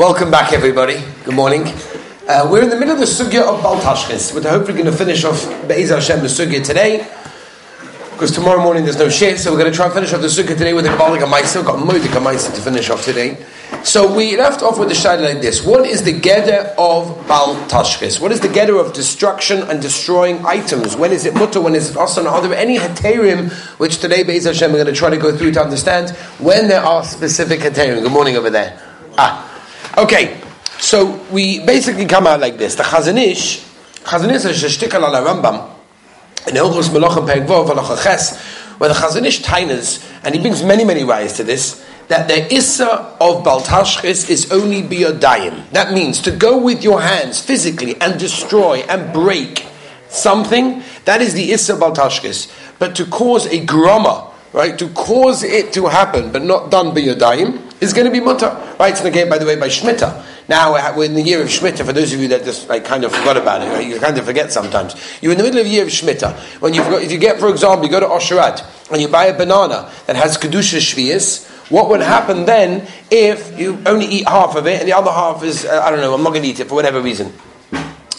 Welcome back, everybody. Good morning. Uh, we're in the middle of the sugya of Baltashkis. We're hopefully going to finish off Be'ez Hashem the sugya today. Because tomorrow morning there's no shift, so we're going to try and finish off the sugya today with a Kabbalah Gamaisa. We've got Moedik Gamaisa to finish off today. So we left off with the shayla like this. What is the gather of Bal Tashkis? What is the gather of destruction and destroying items? When is it mutter? When is it asan? Are there any heterim which today, Be'ez Hashem, we're going to try to go through to understand when there are specific heterim? Good morning over there. Ah. Okay, so we basically come out like this. The Chazanish, Chazanish is a shtikal ala Rambam, in Hilchos Melochem Perek Vov Ches, where the Chazanish tainas, and he brings many, many rayas to this, that the Issa of Baltashchis is only biyodayim. That means to go with your hands physically and destroy and break something, that is the Issa Baltashchis. But to cause a grama, right, to cause it to happen, but not done biyodayim, is going to be mutter. Right, it's negated, by the way, by Shemitah. Now, we're in the year of Shemitah, for those of you that just like, kind of forgot about it, right? you kind of forget sometimes. You're in the middle of the year of Shemitah. When you if you get, for example, you go to Osher Ad and you buy a banana that has Kedusha Shvias, what would happen then if you only eat half of it and the other half is, uh, I don't know, I'm not going to eat it for whatever reason?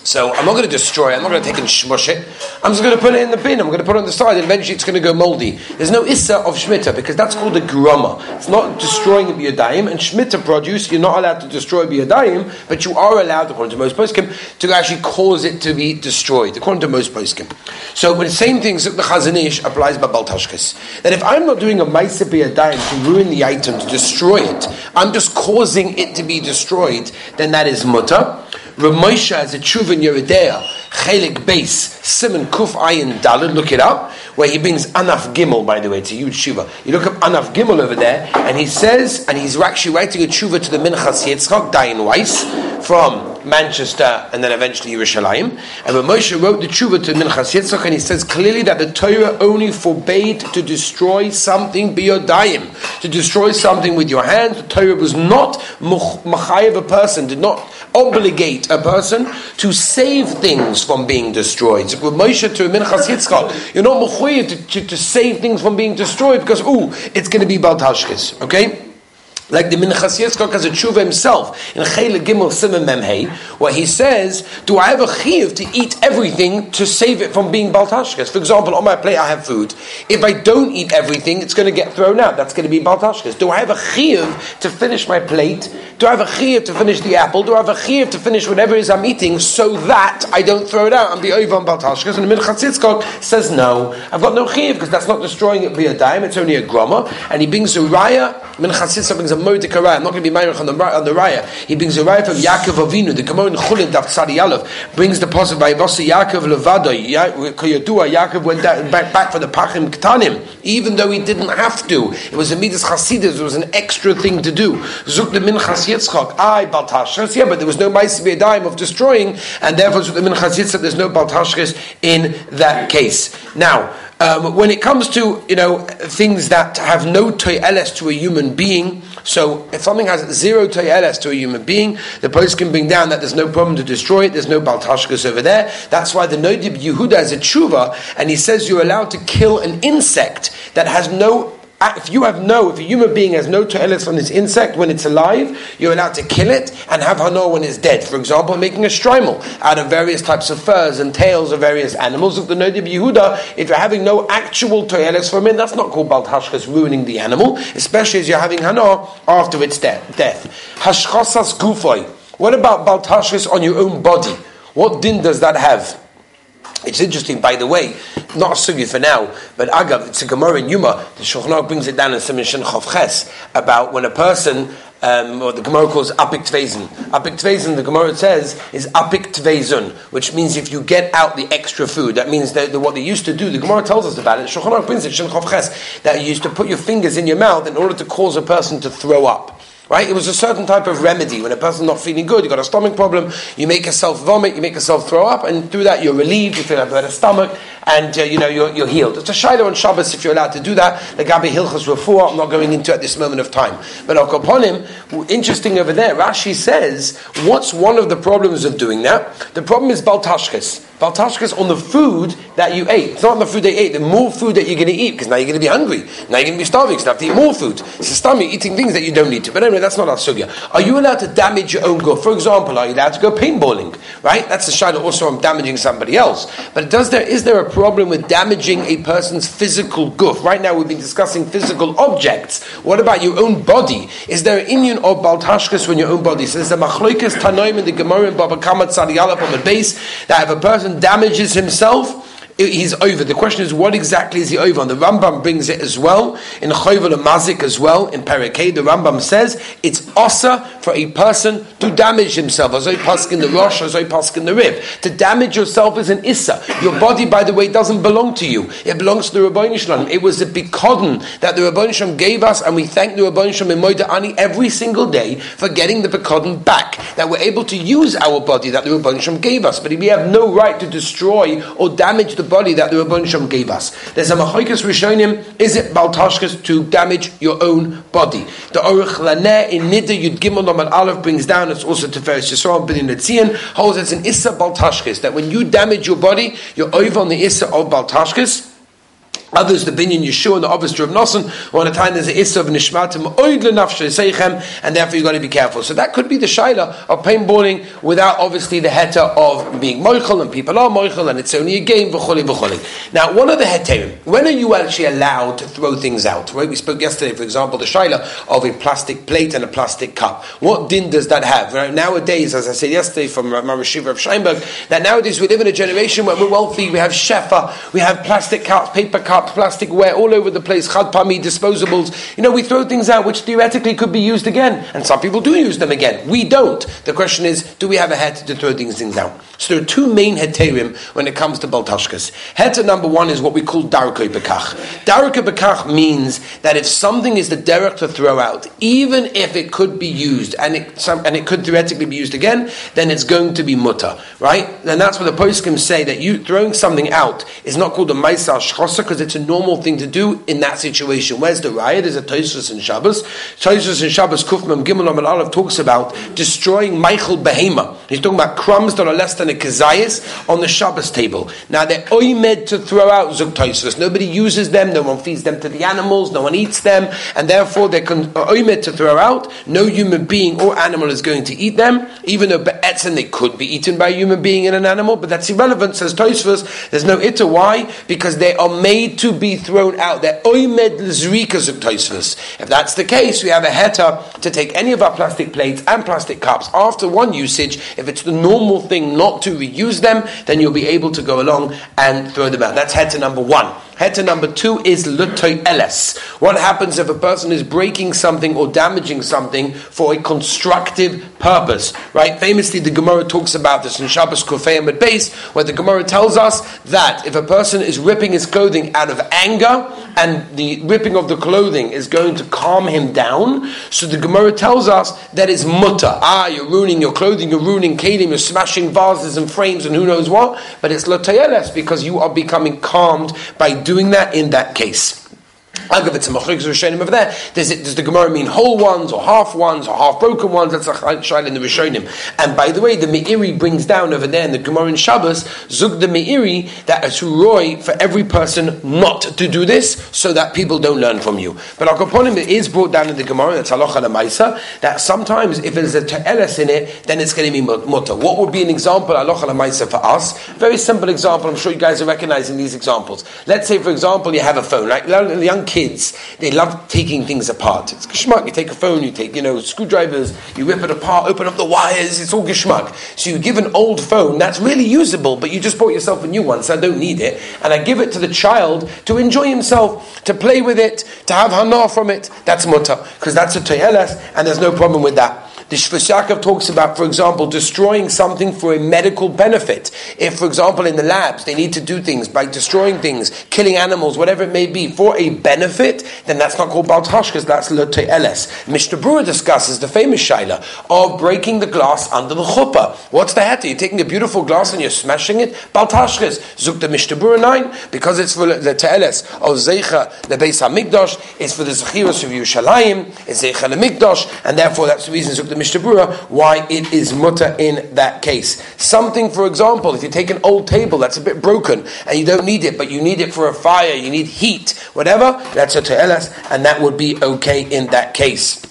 So I'm not going to destroy it. I'm not going to take and smush it. I'm just going to put it in the bin. I'm going to put it on the side, and eventually it's going to go moldy. There's no issa of shmita because that's called a grama. It's not destroying a biyadayim. And shmita produce, you're not allowed to destroy biyadayim, but you are allowed, according to most poskim, to actually cause it to be destroyed. According to most poskim. So, but the same thing the chazanish applies by baltashkes. That if I'm not doing a ma'isa biyadayim to ruin the item, to destroy it, I'm just causing it to be destroyed, then that is mutter. Ramosha has a tshuva in Yeridea, Chelik Base, Simon Kuf Ayin Dalad, look it up, where he brings Anaf Gimel, by the way, it's a huge tshuva. You look up Anaf Gimel over there, and he says, and he's actually writing a tshuva to the Minchas Yitzchak, Dayan Weiss, from Manchester and then eventually Yerushalayim. And Moshe wrote the tshuva to Minchas Yitzchak, and he says clearly that the Torah only forbade to destroy something biyodayim, to destroy something with your hands. The Torah was not machayev a person, did not obligate a person to save things from being destroyed. Moshe to Minchas you're not to, to, to, save things from being destroyed because, ooh, it's going to be Baltashkis. Okay? Like the Minchas Yitzchak has a tshuva himself in Chele Gimel Simon Memhei, where he says, "Do I have a chiyuv to eat everything to save it from being baltashkas?" For example, on my plate I have food. If I don't eat everything, it's going to get thrown out. That's going to be baltashkas. Do I have a chiyuv to finish my plate? Do I have a chiyuv to finish the apple? Do I have a chiyuv to finish whatever it is I'm eating so that I don't throw it out and be over on baltashkas? And the Minchas Yitzchak says, "No, I've got no chiyuv because that's not destroying it via dime. It's only a groma." And he brings a raya. Minchas Yitzchak brings a Moedik I'm not going to be Meirich on the, on the Raya. He brings a Raya from Yaakov Avinu. The Gemara in Chulin Daf Tzadi brings the possible by Vasa Yaakov Levado. Koyadua, Yaakov went back, back for the Pachim Ktanim, even though he didn't have to. It was a Midas Chasidus. It was an extra thing to do. Zuk the Minchas Yitzchak. I Baltashres. Yeah, but there was no Ma'is dime of destroying, and therefore Zuk the Minchas Yitzchak. There's no Baltashres in that case. Now. Um, when it comes to you know things that have no toyeles to a human being, so if something has zero toyeles to a human being, the post can bring down that there's no problem to destroy it. There's no baltashkas over there. That's why the Noda B'Yehuda is a tshuva, and he says you're allowed to kill an insect that has no if you have no, if a human being has no toilet on this insect when it's alive, you're allowed to kill it and have hano when it's dead. For example, making a shtreimel out of various types of furs and tails of various animals. Of the Noda B'Yehuda, if you're having no actual toilets from it, that's not called baltashkas, ruining the animal, especially as you're having hano after its death. Hashkasa's gufoy. What about baltashkas on your own body? What din does that have? It's interesting, by the way, not a sugi for now, but agav, it's a Gemara in Yuma. The Shulchan brings it down in Simon Shin Ches about when a person, um, what the Gemara calls apik tvezin. Apik tvezin, the Gemara says, is apik tvezun, which means if you get out the extra food, that means that, that what they used to do, the Gemara tells us about it, Shulchan brings it, Shin Ches, that you used to put your fingers in your mouth in order to cause a person to throw up. Right? It was a certain type of remedy. When a person's not feeling good, you've got a stomach problem, you make yourself vomit, you make yourself throw up, and through that you're relieved, you feel a better stomach, and uh, you know you're, you're healed. It's a Shiloh on Shabbos if you're allowed to do that. The Gabi Hilchas Refuah, I'm not going into at this moment of time. But upon him, interesting over there, Rashi says, what's one of the problems of doing that? The problem is Baltashkes. Baltashkas on the food that you ate. It's not on the food they ate, the more food that you're going to eat, because now you're going to be hungry. Now you're going to be starving, so you have to eat more food. So stomach eating things that you don't need to. But anyway, that's not our sugya. Are you allowed to damage your own good? For example, are you allowed to go paintballing? Right? That's the Shiloh also on damaging somebody else. But does there is there a problem with damaging a person's physical goof? Right now we've been discussing physical objects. What about your own body? Is there an Indian of Baltashkas when your own body? So there's a machloikas tanoim in the Gemara in Baba Kamat Sadiyalap on the base that if a person damages himself, he's over. The question is, what exactly is he over on? The Rambam brings it as well in Chayvul Mazik as well in Parakeh. The Rambam says it's osa for a person to damage himself. As I pask in the Rosh, as I pask in the Rib. To damage yourself is an issa. Your body, by the way, doesn't belong to you. It belongs to the Rabbi Shalom. It was a bikodon that the Rabbi Shalom gave us, and we thank the Rabbi Shalom in Moida Ani every single day for getting the bikodon back. That we're able to use our body that the Rabbi Shalom gave us, but we have no right to destroy or damage the body that the Rabban Shem gave us. There's a machoikas rishonim. Is it baltashkas to damage your own body? The Aruch LaNer in Nida Yud Gimel Nomad Aleph brings down. It's also Tiferes Yisrael B'din Netzion holds it's an issa baltashkas that when you damage your body, you're over on the issa of baltashkas. Others, the binyan Yeshua and the obvious of Nosson, one at a time there's an issa of nishmatim and therefore you've got to be careful. So that could be the shaila of paintballing without obviously the heta of being moichel and people are moichel and it's only a game v'choli v'choli. Now, one of the heterim, when are you actually allowed to throw things out? Right? We spoke yesterday, for example, the shaila of a plastic plate and a plastic cup. What din does that have? Right? Nowadays, as I said yesterday from Mara Shiva of Scheinberg, that nowadays we live in a generation where we're wealthy, we have shefa, we have plastic cups, paper cups plastic ware all over the place, chadpami, disposables. You know, we throw things out which theoretically could be used again, and some people do use them again. We don't. The question is, do we have a head to throw these things out? So there are two main heterim when it comes to baltashkas. Heter number one is what we call darkei bekach. Darkei bekach means that if something is the derech to throw out, even if it could be used and it some, and it could theoretically be used again, then it's going to be mutter, right? And that's what the poskim say that you throwing something out is not called a maisar shchosa because it's a normal thing to do in that situation. Where's the riot? There's a Tosfos in Shabbos. Tosfos in Shabbos Kufmam Gimel Amel Aleph talks about destroying Michael Behema. He's talking about crumbs that are less than a kazayas on the Shabbos table. Now they're oimed to throw out zuk. Nobody uses them. No one feeds them to the animals. No one eats them, and therefore they're uh, oimed to throw out. No human being or animal is going to eat them, even though be'etzin they could be eaten by a human being and an animal. But that's irrelevant, says Tosfos. There's no ita. Why? Because they are made to be thrown out. They're oimed zrika zuk toisus. If that's the case, we have a heta to take any of our plastic plates and plastic cups after one usage. If it's the normal thing not to reuse them, then you'll be able to go along and throw them out. That's head to number one. Heter number two is eles. What happens if a person is breaking something or damaging something for a constructive purpose? Right? Famously, the Gemara talks about this in Shabbos Kufay and base, where the Gemara tells us that if a person is ripping his clothing out of anger, and the ripping of the clothing is going to calm him down, so the Gemara tells us that it's mutter. Ah, you're ruining your clothing, you're ruining kelim, you're smashing vases and frames and who knows what, but it's lotayeles because you are becoming calmed by doing doing that in that case. I'll give it to Machrik Rishonim over there. Does, it, does the Gemara mean whole ones or half ones or half broken ones? That's a shail in the Rishonim. And by the way, the Meiri brings down over there in the Gemara in Shabbos, Zug the Meiri, that it's roy for every person not to do this so that people don't learn from you. But our Akaponim, is brought down in the Gemara, that's Halacha Maisa, that sometimes if there's a Te'eles in it, then it's going to be mutter. What would be an example, Halacha Maisa, for us? Very simple example, I'm sure you guys are recognizing these examples. Let's say, for example, you have a phone, right? The young kids, they love taking things apart. It's geschmack. You take a phone, you take, you know, screwdrivers, you rip it apart, open up the wires, it's all geschmack. So you give an old phone that's really usable, but you just bought yourself a new one, so I don't need it, and I give it to the child to enjoy himself, to play with it, to have hana from it. That's mutter, because that's a toyeles, and there's no problem with that. The Shvus Yaakov talks about, for example, destroying something for a medical benefit. If, for example, in the labs they need to do things by destroying things, killing animals, whatever it may be, for a benefit, then that's not called Bal Tashkas, that's Le Te'eles. Mishnah Berurah discusses the famous Shaila of breaking the glass under the chuppah. What's the hatter? You're taking a beautiful glass and you're smashing it? Bal Tashkas. Zuk the Mishnah Berurah 9, because it's for Le Te'eles of oh, Zeicha, the Beis HaMikdash, it's for the Zechiros of Yerushalayim, it's Zeicha Le Mikdash, and therefore that's the reason Zuk Mishnah why it is mutter in that case. Something, for example, if you take an old table that's a bit broken and you don't need it, but you need it for a fire, you need heat, whatever, that's a te'elas, and that would be okay in that case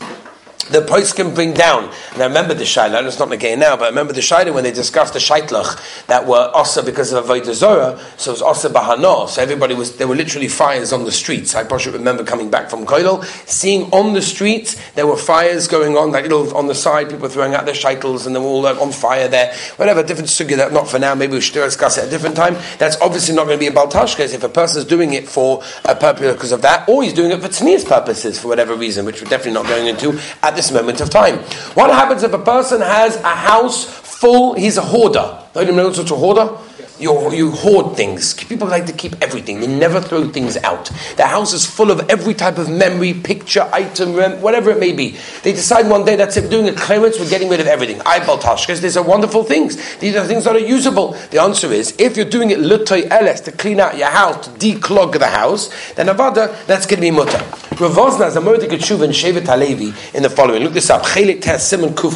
the post can bring down. And I remember the shaila, it's not again now, but I remember the shaila when they discussed the shaitlach that were also because of Avodah Zorah, so it was also bahano. So everybody was, there were literally fires on the streets. I probably remember coming back from Koilel, seeing on the streets, there were fires going on, like little on the side, people throwing out their shaitls and they were all on fire there. Whatever, different sugya, that not for now, maybe we should discuss it at a different time. That's obviously not going to be a baltashkas if a person is doing it for a purpose because of that, or he's doing it for tznias purposes for whatever reason, which we're definitely not going into at this moment of time. What happens if a person has a house full, he's a hoarder. Don't you know what's a hoarder? You, you hoard things. People like to keep everything. They never throw things out. The house is full of every type of memory, picture, item, whatever it may be. They decide one day that's it, doing a clearance, we're getting rid of everything. I baltashkas, these are wonderful things. These are things that are usable. The answer is, if you're doing it lutoy eles, to clean out your house, to declog the house, then avada, that's going to be mutter. Ravozna is a murder in Shevet Halevi in the following. Look this up. Chelik Tes Simon Kuf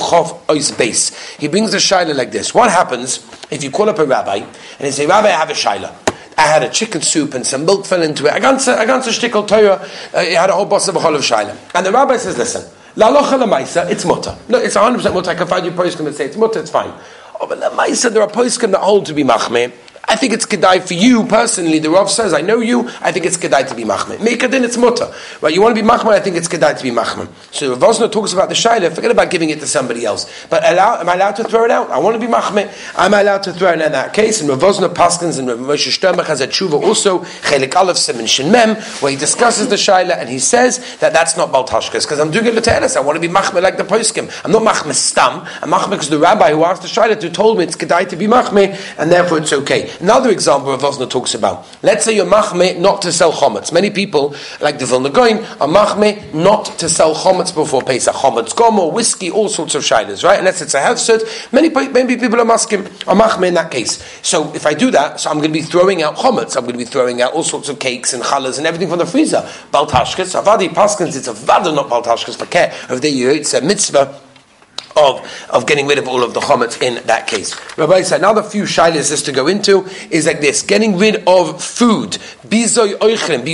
Ois Base. He brings a shaila like this. What happens if you call up a rabbi and he say, Rabbi, I have a shaila. I had a chicken soup and some milk fell into it. I got a shtickle Torah. Uh, I had a whole boss of a chol of shaila. And the rabbi says, listen, La locha la it's mutter. No, it's 100% mutter. I can find you poskim that say it's mutter, it's fine. Oh, but la maisa, there are poskim that hold to be machmeh. I think it's kedai for you personally. The Rav says, I know you. I think it's kedai to be machmir. Make it then it's mutter. Right? You want to be machmir. I think it's kedai to be machmir. So Rav Wosner talks about the shaila. Forget about giving it to somebody else. But allow, am I allowed to throw it out? I want to be machmir. Am I allowed to throw it out in that case? And Rav Wosner Paskins and Rav Moshe Sternbach has a tshuva also chelik aleph simin shin mem where he discusses the shaila and he says that that's not baltashkas because I'm doing it to I want to be machmir like the poskim. I'm not machmir stam. I'm machmir because the rabbi who asked the shaila to told me it's kedai to be machmir and therefore it's okay. Another example of Wosner talks about. Let's say you're machme not to sell chometz. Many people, like the Vilna Gaon, are machme not to sell chometz before Pesach. Chometz gom or whiskey, all sorts of shilas, right? Unless it's a hefsed. Many, maybe people are maskim, are machme in that case. So if I do that, so I'm going to be throwing out chometz. I'm going to be throwing out all sorts of cakes and challahs and everything from the freezer. Baltashkas, avadi paskins, it's a vada, not baltashkas, for care. Of the it's a mitzvah of, of getting rid of all of the chometz in that case. Rabbi said another few shilas is to go into is like this: getting rid of food. Be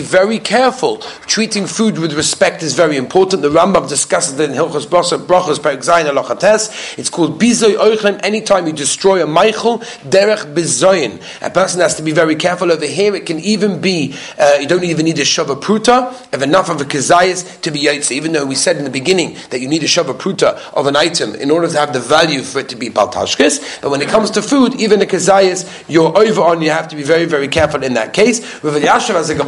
very careful. Treating food with respect is very important. The Rambam discusses it in Hilchos Brachos Perek Zayin Alochates. It's called bizoy oichlin. Anytime you destroy a meichel, derech bizoyin. A person has to be very careful over here. It can even be uh, you don't even need a shava pruta of enough of a kazayas to be yaitza. Even though we said in the beginning that you need a shava pruta of an item in order to have the value for it to be baltashkis. But when it comes to food, even a kazayas, you're over on, you have to be very, very careful in that case. With Yashav as a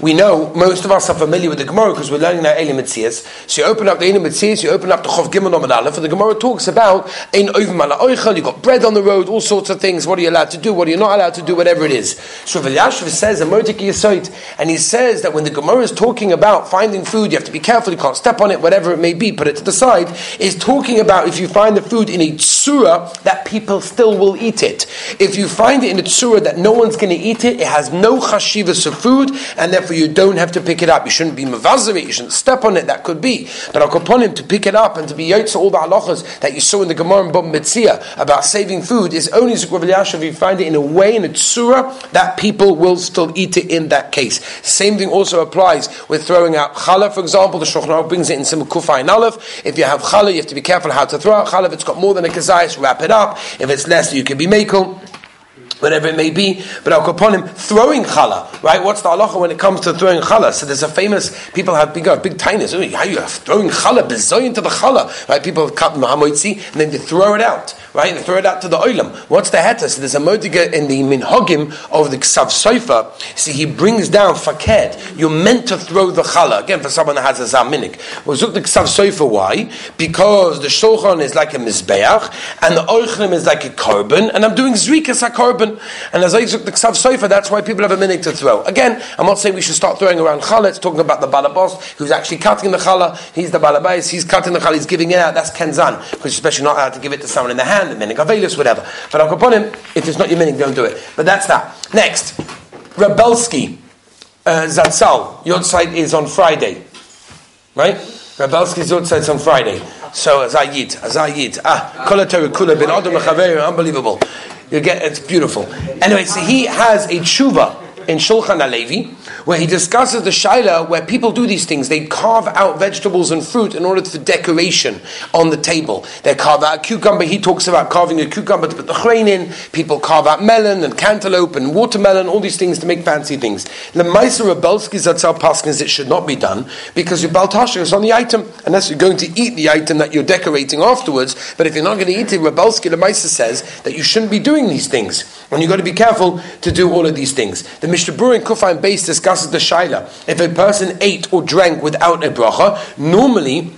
we know most of us are familiar with the Gemara because we're learning our Elim Mitzias. So you open up the Elim Mitzias, you open up the Chov Gimel Nomad Aleph, and the Gemara talks about Ein Oivim Ala you got bread on the road, all sorts of things. What are you allowed to do? What are you not allowed to do? Whatever it is. So Rav Yashav says a Yisoid, and he says that when the Gemara is talking about finding food, you have to be careful, you can't step on it, whatever it may be, put it to the side, is talking about if you find the food in a tsura that people still will eat it. If you find it in a tsura that no one's going to eat it, it has no chashivas of food, and therefore you don't have to pick it up. You shouldn't be mavazer you shouldn't step on it, that could be. But I'll upon him to pick it up and to be yotza all the halachas that you saw in the Gemara and Bava Metzia about saving food is only Zukwav if you find it in a way, in a tsura, that people will still eat it in that case. Same thing also applies with throwing out challah, for example. The Shulchan brings it in some Kufay and Aleph. If you have challah, you have to be careful how to throw out challah. If it's got more than a kazayas, wrap it up. If it's less, you can be makel. Whatever it may be. But Al Kaponim throwing challah, right? What's the halacha when it comes to throwing challah? So there's a famous people have big, uh, big tinus. How you throwing challah, bezoy to the challah, right? People cut mahamoitzi and then they throw it out, right? They throw it out to the oilam. What's the heta? So there's a modiga in the minhagim of the ksav soifa. See, he brings down faked. You're meant to throw the challah again for someone that has a zaminik. Well, the ksav soifa. Why? Because the shulchan is like a mizbeach and the oichlim is like a korban, and I'm doing zrikas a And as I took the Ksav Sofer, that's why people have a minute to throw. Again, I'm not saying we should start throwing around challah. It's talking about the balabos who's actually cutting the challah. He's the balabais. He's cutting the challah. He's giving it out. That's kenzan, because especially not allowed to give it to someone in the hand, the minik avelis, whatever. But I'll upon him, if it's not your minik, don't do it. But that's that. Next, Rebelsky, uh, Zatzal. Your site is on Friday, right? Rebelsky's your site is on Friday. So Azayit, Azayit, ah, Kula Kula bin Adam unbelievable. You get it's beautiful. Anyway, so he has a tshuva in Shulchan Alevi where he discusses the shaila where people do these things. They carve out vegetables and fruit in order for decoration on the table. They carve out cucumber. He talks about carving a cucumber to put the chrein in. People carve out melon and cantaloupe and watermelon, all these things to make fancy things. The Maisa Rebelsky Zatzal Paskins, it should not be done because your baltasha is on the item, unless you're going to eat the item that you're decorating afterwards. But if you're not going to eat it, Rebelsky, the Maisa says that you shouldn't be doing these things. And you've got to be careful to do all of these things. The Mishnah Berurah in Kufay base discusses the shaila. If a person ate or drank without a bracha, normally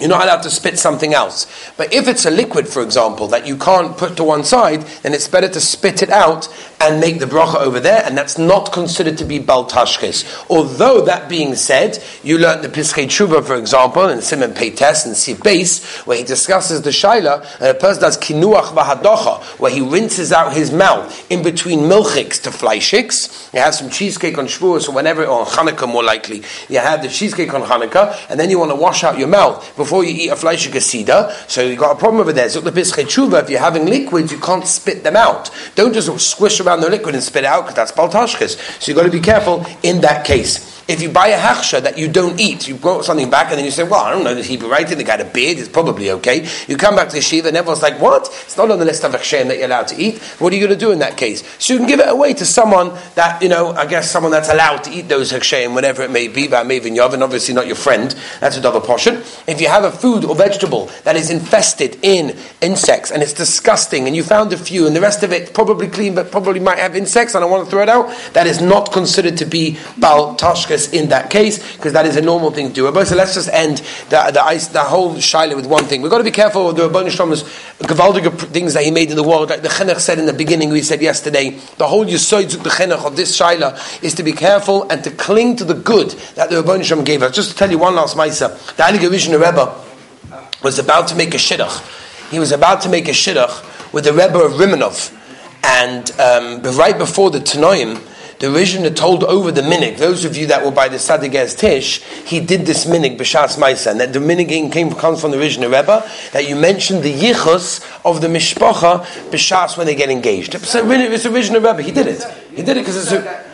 you're not allowed to spit something else. But if it's a liquid, for example, that you can't put to one side, then it's better to spit it out and make the bracha over there, and that's not considered to be baltashkis. Although, that being said, you learned the Piskei Tshuva, for example, in Simon Peites and Sif Base, where he discusses the Shaila, and a person does kinuach vahadocha, where he rinses out his mouth in between milchiks to fleishiks. You have some cheesecake on Shavuos, or whenever, or on Hanukkah more likely, you have the cheesecake on Hanukkah, and then you want to wash out your mouth before you eat a fleishik asida. So you've got a problem over there. So the Piskei Tshuva, if you're having liquids, you can't spit them out. Don't just squish the liquid and spit it out because that's baltashkis. So you've got to be careful in that case. If you buy a hachsha that you don't eat, you brought something back and then you say, well, I don't know the Hebrew writing, the guy had a beard, it's probably okay. You come back to the shiva and everyone's like, what? It's not on the list of hachshem that you're allowed to eat. What are you going to do in that case? So you can give it away to someone that, you know, I guess someone that's allowed to eat those hachshem, whatever it may be, by Mavin Yov, and obviously not your friend. That's a double portion. If you have a food or vegetable that is infested in insects and it's disgusting and you found a few and the rest of it probably clean but probably might have insects and I want to throw it out, that is not considered to be bal in that case because that is a normal thing to do. So let's just end the, the, ice, the whole shaila with one thing. We've got to be careful the Rabban Shlom's gewaldige things that he made in the world. Like the Chinuch said in the beginning, we said yesterday, the whole Yisoid the Chinuch of this shaila is to be careful and to cling to the good that the Rabban Shlom gave us. Just to tell you one last Maisa, the Heilige Rishon Rebbe was about to make a shidduch. He was about to make a shidduch with the Rebbe of Rimanov. And um, right before the Tanoim, the Rishon told over the minig. Those of you that were by the Sadigaz Tish, he did this minig b'shas Maisa, and that the minig came comes from the Rishon Rebbe that you mentioned the yichus of the mishpacha b'shas when they get engaged. It's a, it's a Rishon Rebbe. He did it. He did it because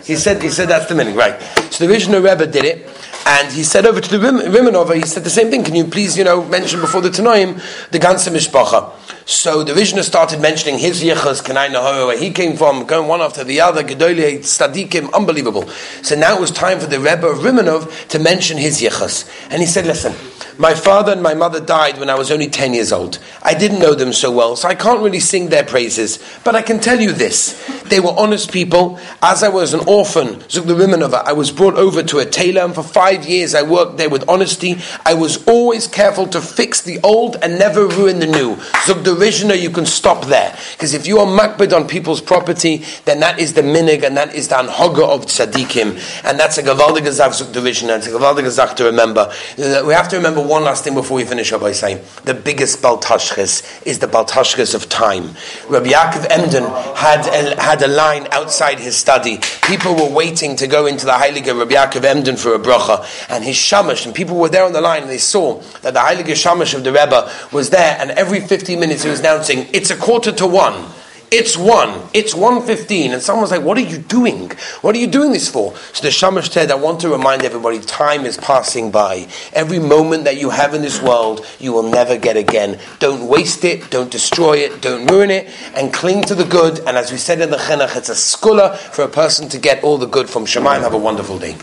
he said he said that's the minig, right? So the Rishon Rebbe did it. And he said over to the Rimanova, he said the same thing. Can you please, you know, mention before the Tanoim the ganze mishpacha? So the Rishna started mentioning his yichas, Kanai Nahoa, where he came from, going one after the other, Gedolei, Tzadikim, unbelievable. So now it was time for the Rebbe of Rimanov to mention his yichas. And he said, listen, my father and my mother died when I was only 10 years old. I didn't know them so well, so I can't really sing their praises. But I can tell you this they were honest people. As I was an orphan, I was brought over to a tailor, and for five years I worked there with honesty. I was always careful to fix the old and never ruin the new. Zug the you can stop there. Because if you are makbid on people's property, then that is the minig and that is the anhoga of tzaddikim. And that's a gavaldig azach zug the It's a gavaldig azach to remember. Uh, we have to remember one last thing before we finish up by saying the biggest baltashchis is the baltashchis of time. Rabbi Yaakov Emden had a, had a line outside his study. People were waiting to go into the Heilige Rabbi Yaakov Emden for a bracha, and his shamash, and people were there on the line, and they saw that the Heilige Shamash of the Rebbe was there, and every 15 minutes he was announcing, it's a quarter to one It's one. It's 1.15. And someone's like, what are you doing? What are you doing this for? So the Shamash said, I want to remind everybody, time is passing by. Every moment that you have in this world, you will never get again. Don't waste it. Don't destroy it. Don't ruin it. And cling to the good. And as we said in the Chinuch, it's a skula for a person to get all the good from Shemaim. Have a wonderful day.